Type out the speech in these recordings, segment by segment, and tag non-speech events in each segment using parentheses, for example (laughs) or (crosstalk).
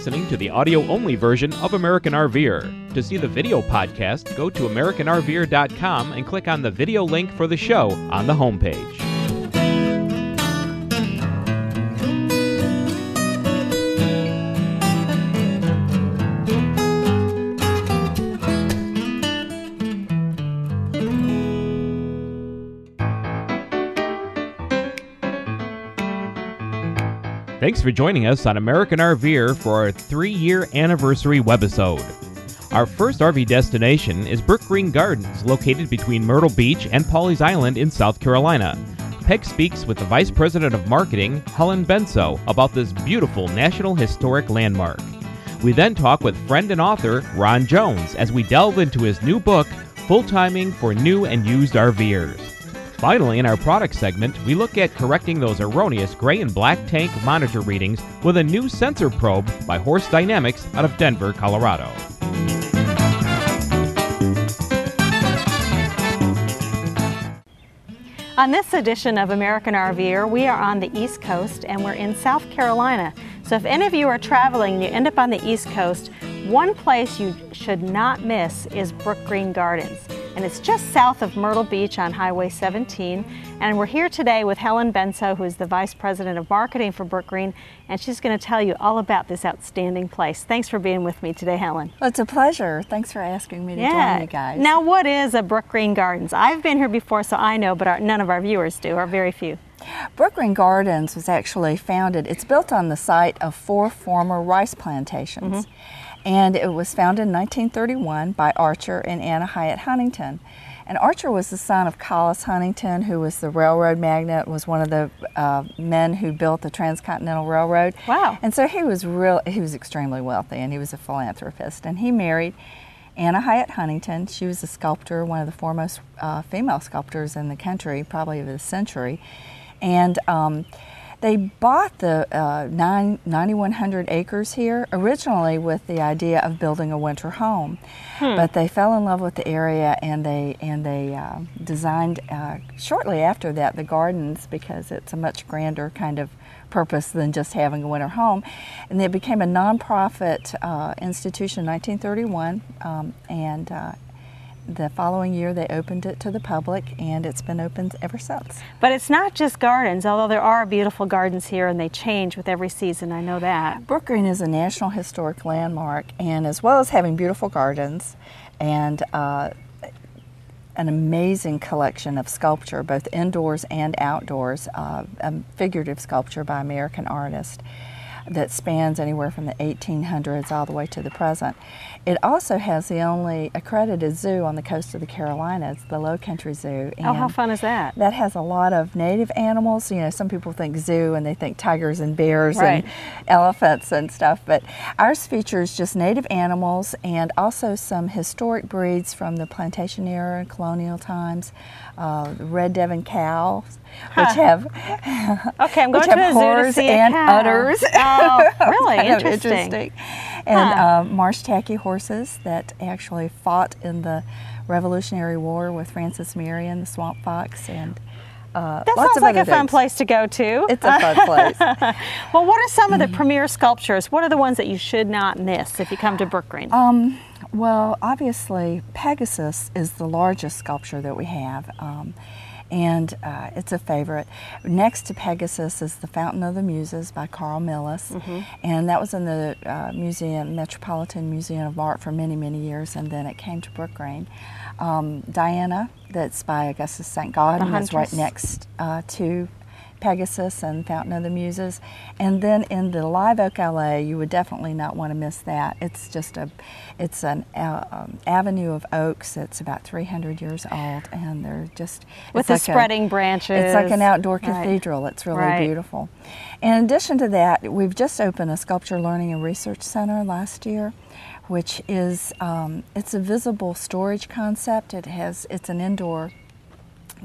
listening to the audio only version of American RVer. To see the video podcast, go to AmericanRVer.com and click on the video link for the show on the homepage. Thanks for joining us on American RVer for our three year anniversary webisode. Our first RV destination is Brookgreen Gardens, located between Myrtle Beach and Pawleys Island in South Carolina. Peg speaks with the Vice President of Marketing, Helen Benso, about this beautiful National Historic Landmark. We then talk with friend and author Ron Jones as we delve into his new book, Full Timing for New and Used RVers. Finally, in our product segment, we look at correcting those erroneous gray and black tank monitor readings with a new sensor probe by Horst Dynamics out of Denver, Colorado. On this edition of American RVer, we are on the East Coast and we're in South Carolina. So if any of you are traveling and you end up on the East Coast, one place you should not miss is Brookgreen Gardens and it's just south of Myrtle Beach on Highway 17. And we're here today with Helen Benso, who is the Vice President of Marketing for Brookgreen, and she's going to tell you all about this outstanding place. Thanks for being with me today, Helen. Well, it's a pleasure. Thanks for asking me to yeah. join you guys. Now, what is a Brookgreen Gardens? I've been here before, so I know, but our, none of our viewers do, or very few. Brookgreen Gardens was actually founded, it's built on the site of four former rice plantations. Mm-hmm and it was founded in 1931 by Archer and Anna Hyatt Huntington. And Archer was the son of Collis Huntington, who was the railroad magnate, was one of the uh, men who built the Transcontinental Railroad. Wow! And so he was real. He was extremely wealthy, and he was a philanthropist. And he married Anna Hyatt Huntington. She was a sculptor, one of the foremost uh, female sculptors in the country, probably of the century. And um, they bought the uh, 9,100 acres here originally with the idea of building a winter home, hmm. but they fell in love with the area and they and they uh, designed uh, shortly after that the gardens because it's a much grander kind of purpose than just having a winter home. And it became a nonprofit uh, institution in 1931, um, and uh, the following year they opened it to the public and it's been open ever since. But it's not just gardens, although there are beautiful gardens here and they change with every season, I know that. Brookgreen is a National Historic Landmark and as well as having beautiful gardens and uh, an amazing collection of sculpture, both indoors and outdoors, uh, figurative sculpture by American artists that spans anywhere from the 1800s all the way to the present. It also has the only accredited zoo on the coast of the Carolinas, the Low Country Zoo. And oh, how fun is that? That has a lot of native animals. You know, some people think zoo and they think tigers and bears right. and elephants and stuff, but ours features just native animals and also some historic breeds from the plantation era and colonial times. Uh, red Devon cows, which have (laughs) okay, I'm (laughs) going to a zoo to see and cow. udders. Oh, (laughs) really interesting. interesting. And huh. uh, marsh tacky horses that actually fought in the Revolutionary War with Francis Marion, the swamp fox, and uh, that sounds like a fun place to go to. It's a fun place. well, what are some of the premier sculptures? What are the ones that you should not miss if you come to Brookgreen? Um, well, obviously, Pegasus is the largest sculpture that we have. Um, and uh, it's a favorite. Next to Pegasus is The Fountain of the Muses by Carl Milles, mm-hmm. and that was in the uh, museum, Metropolitan Museum of Art for many, many years, and then it came to Brookgreen. Um, Diana, that's by Augustus St. Gaudens, is right next uh, to Pegasus and Fountain of the Muses. And then in the Live Oak Allée, you would definitely not want to miss that. It's just a, it's an uh, um, avenue of oaks that's about 300 years old, and they're just with the like spreading a, branches. It's like an outdoor cathedral. Right. It's really right. beautiful. In addition to that, we've just opened a sculpture learning and research center last year which is um, it's a visible storage concept. It has it's an indoor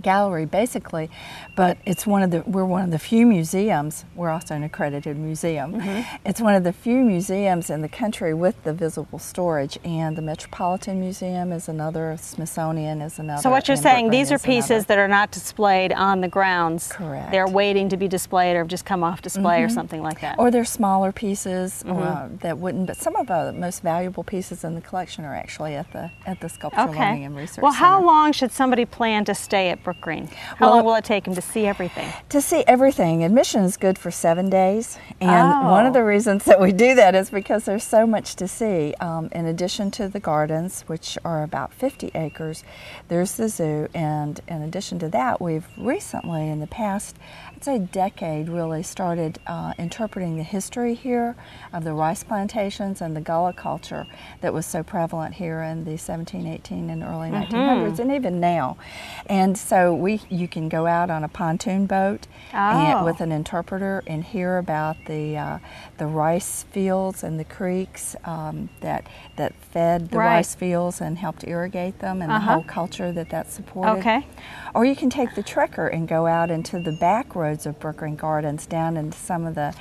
gallery basically but it's one of the we're one of the few museums we're also an accredited museum mm-hmm. it's one of the few museums in the country with the visible storage and the metropolitan museum is another smithsonian is another so what you're saying these are pieces another. that are not displayed on the grounds correct they're waiting to be displayed or have just come off display mm-hmm. or something like that or they're smaller pieces mm-hmm. uh, that wouldn't but some of the most valuable pieces in the collection are actually at the at the sculpture okay. learning and research well how long should somebody plan to stay at Brookgreen? How well, long will it take him to see everything? To see everything. Admission is good for seven days. And oh. one of the reasons that we do that is because there's so much to see. Um, in addition to the gardens, which are about 50 acres, there's the zoo. And in addition to that, we've recently, in the past, I'd say decade, really started uh, interpreting the history here of the rice plantations and the Gullah culture that was so prevalent here in the 1718 and early mm-hmm. 1900s, and even now. And so we, you can go out on a pontoon boat oh. and, with an interpreter and hear about the uh, the rice fields and the creeks um, that that fed the right. rice fields and helped irrigate them, and uh-huh. the whole culture that that supported. Okay. Or you can take the trekker and go out into the back roads of Brookgreen Gardens, down into some of the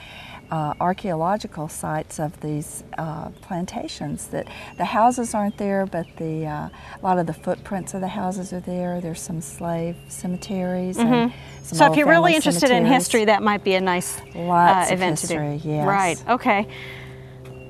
uh, archaeological sites of these uh, plantations. That the houses aren't there, but the uh, a lot of the footprints of the houses are there. There's some slave cemeteries. Mm-hmm. so if you're really interested in history, that might be a nice uh, event history, to do. Yes. Right. Okay.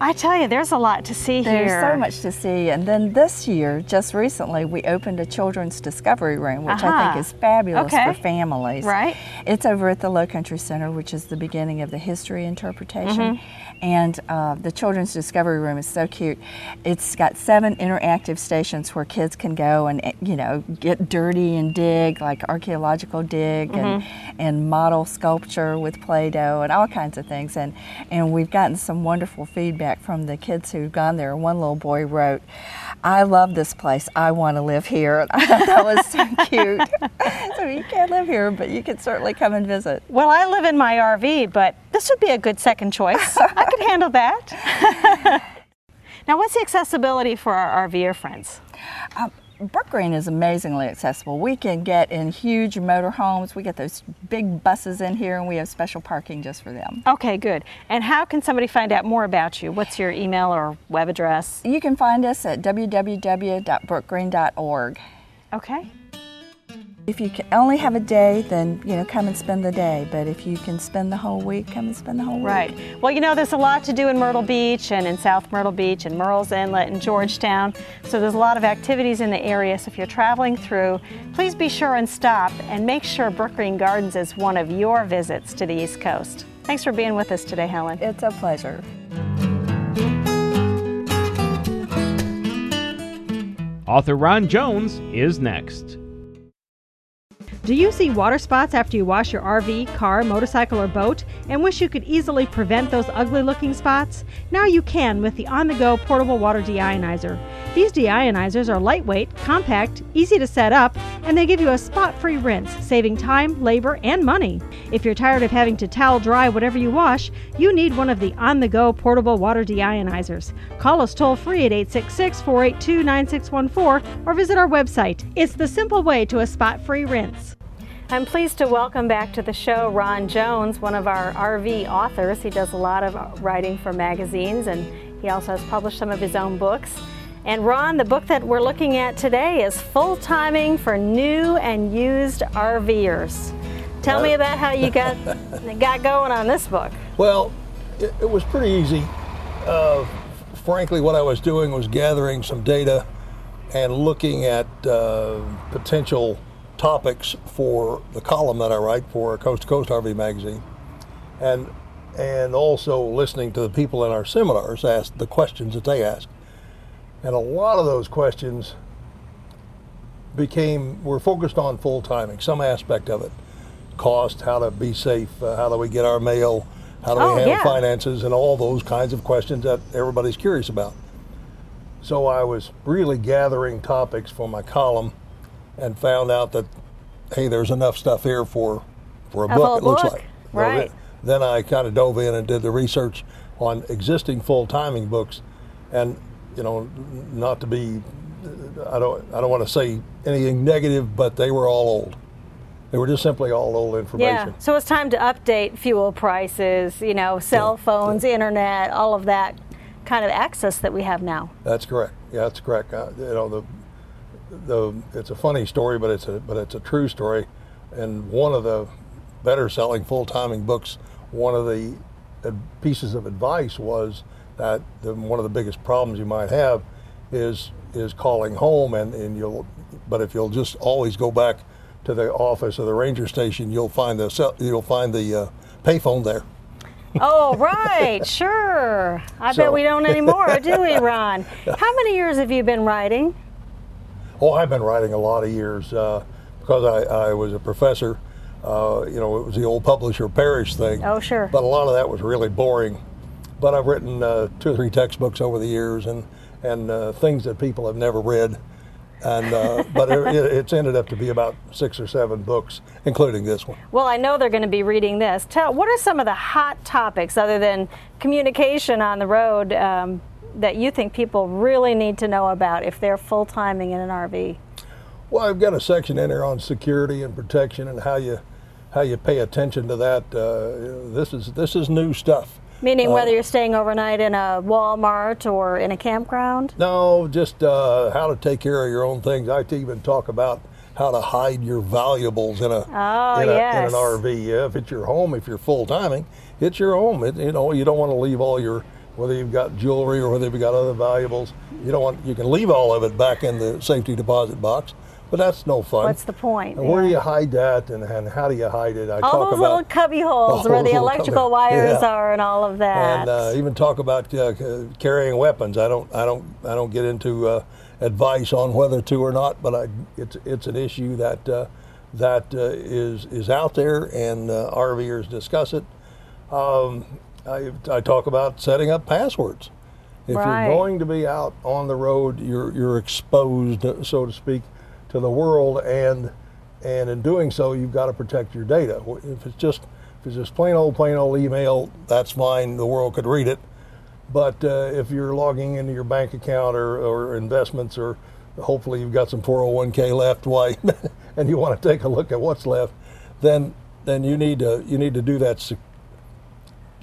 I tell you, there's a lot to see there's here. There's so much to see. And then this year, just recently, we opened a children's discovery room, which uh-huh. I think is fabulous okay. for families. Right. It's over at the Low Country Center, which is the beginning of the history interpretation. Mm-hmm. And uh, the children's discovery room is so cute. It's got seven interactive stations where kids can go and, you know, get dirty and dig, like archaeological dig mm-hmm. and, and model sculpture with Play Doh and all kinds of things. And, and we've gotten some wonderful feedback feedback from the kids who've gone there. One little boy wrote, I love this place. I want to live here. (laughs) I thought that was so cute. (laughs) so you can't live here, but you can certainly come and visit. Well, I live in my RV, but this would be a good second choice. (laughs) I could handle that. now, what's the accessibility for our RVer friends? Um, Brookgreen is amazingly accessible. We can get in huge motorhomes. We get those big buses in here, and we have special parking just for them. Okay, good. And how can somebody find out more about you? What's your email or web address? You can find us at www.brookgreen.org. Okay. If you can only have a day, then you know come and spend the day. But if you can spend the whole week, come and spend the whole week. Right. Well, you know there's a lot to do in Myrtle Beach and in South Myrtle Beach and Murrells Inlet and Georgetown. So there's a lot of activities in the area. So if you're traveling through, please be sure and stop and make sure Brookgreen Gardens is one of your visits to the East Coast. Thanks for being with us today, Helen. It's a pleasure. Author Ron Jones is next. Do you see water spots after you wash your RV, car, motorcycle, or boat and wish you could easily prevent those ugly looking spots? Now you can with the on the go portable water deionizer. These deionizers are lightweight, compact, easy to set up, and they give you a spot free rinse, saving time, labor, and money. If you're tired of having to towel dry whatever you wash, you need one of the on the go portable water deionizers. Call us toll free at 866 482 9614 or visit our website. It's the simple way to a spot free rinse. I'm pleased to welcome back to the show Ron Jones, one of our RV authors. He does a lot of writing for magazines and he also has published some of his own books. And Ron, the book that we're looking at today is Full Timing for New and Used RVers. Tell me about how you got (laughs) got going on this book. Well, it, it was pretty easy. Uh, frankly, what I was doing was gathering some data and looking at uh, potential topics for the column that I write for Coast to Coast RV magazine, and and also listening to the people in our seminars ask the questions that they ask, and a lot of those questions became were focused on full timing, some aspect of it, cost, how to be safe, uh, how do we get our mail, how do oh, we handle yeah. finances, and all those kinds of questions that everybody's curious about. So I was really gathering topics for my column and found out that hey, there's enough stuff here for for a, a book. It looks book. like right. then I kind of dove in and did the research on existing full timing books, and you know, not to be, I don't I don't want to say anything negative, but they were all old. They were just simply all old information. Yeah. So it's time to update fuel prices, you know, cell Yeah. phones, internet, all of that kind of access that we have now. That's correct. Yeah, that's correct. Uh, you know, the the it's a funny story, but it's a but it's a true story. And one of the better selling full timing books, one of the pieces of advice was that the, one of the biggest problems you might have is is calling home, and, and you'll but if you'll just always go back to the office or the ranger station, you'll find the you'll find the uh, payphone there. Oh, right, sure. I So- bet we don't anymore, do we, Ron? (laughs) How many years have you been writing? Oh, I've been writing a lot of years uh, because I, I was a professor. Uh, you know, it was the old publisher parish thing. Oh, sure. But a lot of that was really boring. But I've written uh, two or three textbooks over the years and and uh, things that people have never read. And uh, (laughs) but it, it's ended up to be about six or seven books, including this one. Well, I know they're going to be reading this. Tell what are some of the hot topics other than communication on the road um, that you think people really need to know about if they're full timing in an RV? Well, I've got a section in there on security and protection and how you how you pay attention to that. Uh, this is this is new stuff. Meaning whether you're staying overnight in a Walmart or in a campground? No, just uh, how to take care of your own things. I even talk about how to hide your valuables in a, Oh, in, a yes. in an RV. Yeah, if it's your home, if you're full timing, it's your home. It, you know, you don't want to leave all your whether you've got jewelry or whether you've got other valuables. You don't want you can leave all of it back in the safety deposit box, but that's no fun. What's the point? And where do you hide that, and, and how do you hide it? I all talk those about little cubby holes where the electrical wires yeah. are and all of that. and uh, even talk about uh, carrying weapons. I don't, I don't, I don't get into uh, advice on whether to or not, but I, it's it's an issue that uh, that uh, is is out there, and uh, RVers discuss it. Um, I, I talk about setting up passwords. If Right. you're going to be out on the road, you're you're exposed, so to speak, to the world, and and in doing so, you've got to protect your data. If it's just if it's just plain old plain old email, that's fine. The world could read it. But uh, if you're logging into your bank account or, or investments, or hopefully you've got some 401k left, why, (laughs) and you want to take a look at what's left, then then you need to you need to do that se-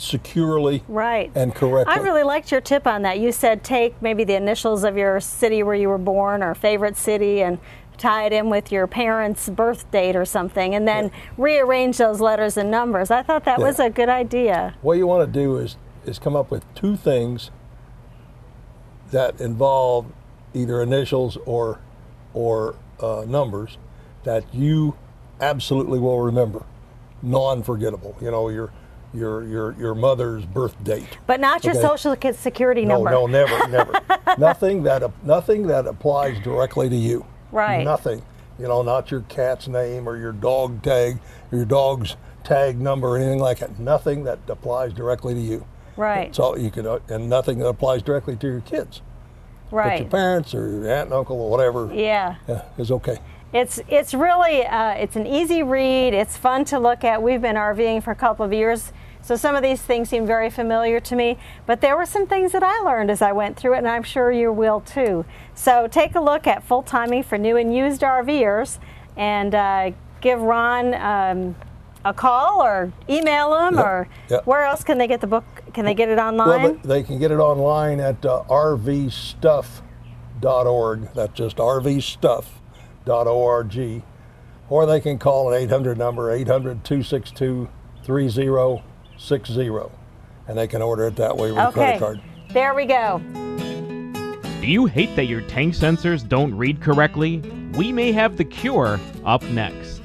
securely right. and correctly. I really liked your tip on that. You said take maybe the initials of your city where you were born or favorite city and tie it in with your parents' birth date or something and then rearrange those letters and numbers. I thought that Yeah. was a good idea. what you want to do is is come up with two things that involve either initials or or uh, numbers that you absolutely will remember, non-forgettable. You know your your your your mother's birth date. But not your Okay. social security No, number. no, no, never, (laughs) never. nothing that nothing that applies directly to you. Right. Nothing. You know, not your cat's name or your dog tag, or your dog's tag number or anything like that. Nothing that applies directly to you. Right. So you can, uh, and nothing that applies directly to your kids. Right. But your parents or your aunt and uncle or whatever yeah. yeah, is okay. It's it's really uh, it's an easy read. It's fun to look at. We've been RVing for a couple of years, so some of these things seem very familiar to me. But there were some things that I learned as I went through it, and I'm sure you will too. So take a look at full timing for new and used RVers, and uh, give Ron. Um, a call or email him Yep, or yep. where else can they get the book? Can they get it online? but they can get it online at uh, rvstuff.org. That's just rvstuff.org. Or they can call an 800 number, 800 262 3060. And they can order it that way with a okay, credit card. there we go. Do you hate that your tank sensors don't read correctly? We may have the cure up next.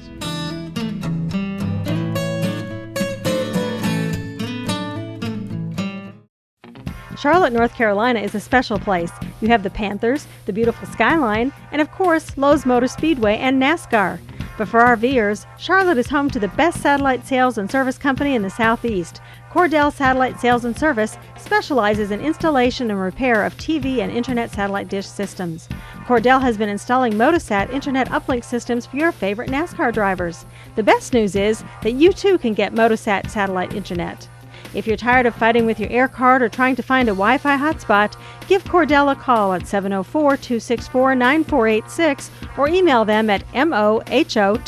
Charlotte, North Carolina is a special place. You have the Panthers, the beautiful skyline, and of course, Lowe's Motor Speedway and NASCAR. But for RVers, Charlotte is home to the best satellite sales and service company in the Southeast. Cordell Satellite Sales and Service specializes in installation and repair of TV and internet satellite dish systems. Cordell has been installing Motosat internet uplink systems for your favorite NASCAR drivers. The best news is that you too can get Motosat satellite internet. If you're tired of fighting with your air card or trying to find a Wi Fi hotspot, give Cordell a call at 704 264 9486 or email them at mohotogo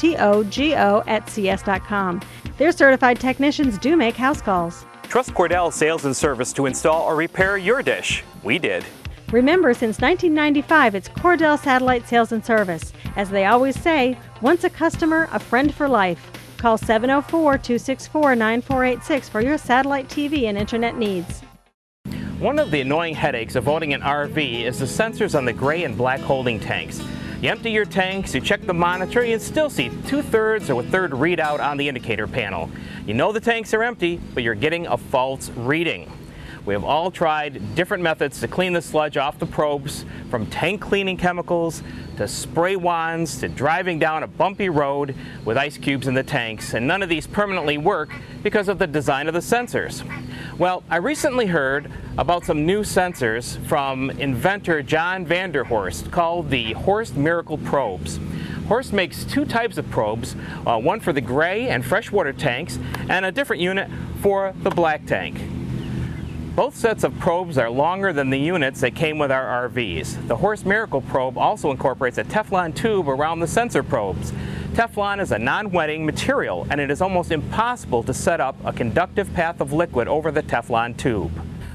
at cs.com. Their certified technicians do make house calls. Trust Cordell Sales and Service to install or repair your dish. We did. Remember, since 1995, it's Cordell Satellite Sales and Service. As they always say, once a customer, a friend for life. Call 704 264 9486 for your satellite TV and internet needs. One of the annoying headaches of owning an RV is the sensors on the gray and black holding tanks. You empty your tanks, you check the monitor, you still see two thirds or a third readout on the indicator panel. You know the tanks are empty, but you're getting a false reading. We have all tried different methods to clean the sludge off the probes, from tank cleaning chemicals to spray wands to driving down a bumpy road with ice cubes in the tanks, and none of these permanently work because of the design of the sensors. Well, I recently heard about some new sensors from inventor John Vanderhorst called the Horst Miracle Probes. Horst makes two types of probes, uh, one for the gray and freshwater tanks, and a different unit for the black tank. Both sets of probes are longer than the units that came with our RVs. The Horst Miracle probe also incorporates a Teflon tube around the sensor probes. Teflon is a non-wetting material and it is almost impossible to set up a conductive path of liquid over the Teflon tube.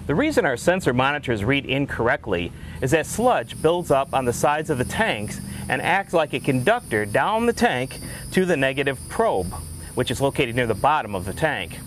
The reason our sensor monitors read incorrectly is that sludge builds up on the sides of the tanks and acts like a conductor down the tank to the negative probe, which is located near the bottom of the tank.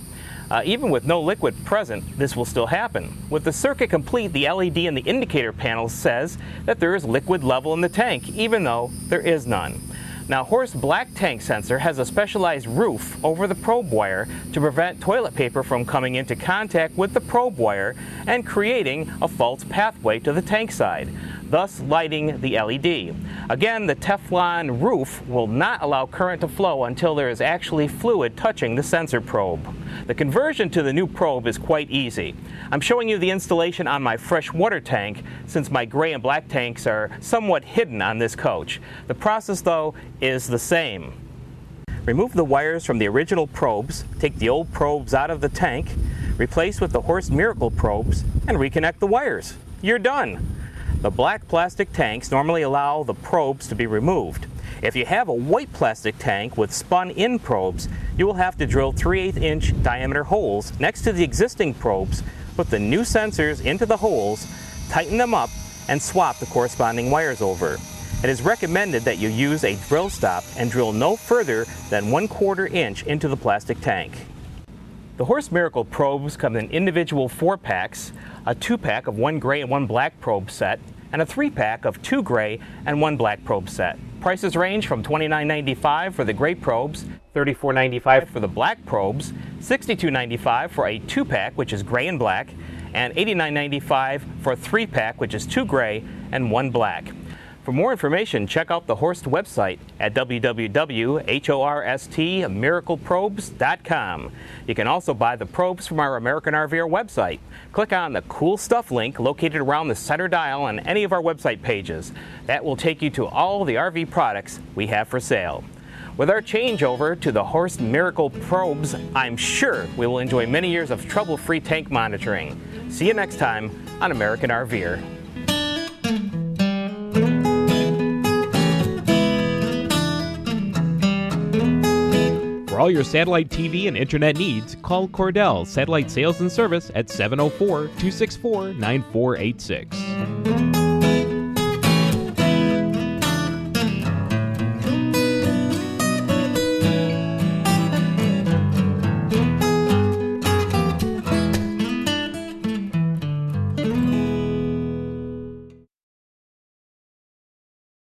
Uh, even with no liquid present, this will still happen. With the circuit complete, the LED in the indicator panel says that there is liquid level in the tank, even though there is none. Now, Horst Black Tank Sensor has a specialized roof over the probe wire to prevent toilet paper from coming into contact with the probe wire and creating a false pathway to the tank side thus lighting the LED. Again, the Teflon roof will not allow current to flow until there is actually fluid touching the sensor probe. The conversion to the new probe is quite easy. I'm showing you the installation on my fresh water tank since my gray and black tanks are somewhat hidden on this coach. The process though is the same. Remove the wires from the original probes, take the old probes out of the tank, replace with the Horst Miracle probes, and reconnect the wires. You're done. The black plastic tanks normally allow the probes to be removed. If you have a white plastic tank with spun-in probes, you will have to drill 3 8 inch diameter holes next to the existing probes, put the new sensors into the holes, tighten them up, and swap the corresponding wires over. It is recommended that you use a drill stop and drill no further than 1 quarter inch into the plastic tank. The Horst Miracle probes come in individual four packs, a two pack of one gray and one black probe set, and a three pack of two gray and one black probe set. Prices range from $29.95 for the gray probes, $34.95 for the black probes, $62.95 for a two pack, which is gray and black, and $89.95 for a three pack, which is two gray and one black. For more information, check out the Horst website at www.horstmiracleprobes.com. You can also buy the probes from our American RVer website. Click on the Cool Stuff link located around the center dial on any of our website pages. That will take you to all the RV products we have for sale. With our changeover to the Horst Miracle probes, I'm sure we will enjoy many years of trouble-free tank monitoring. See you next time on American RVer. For all your satellite TV and internet needs, call Cordell Satellite Sales and Service at 704 264 9486.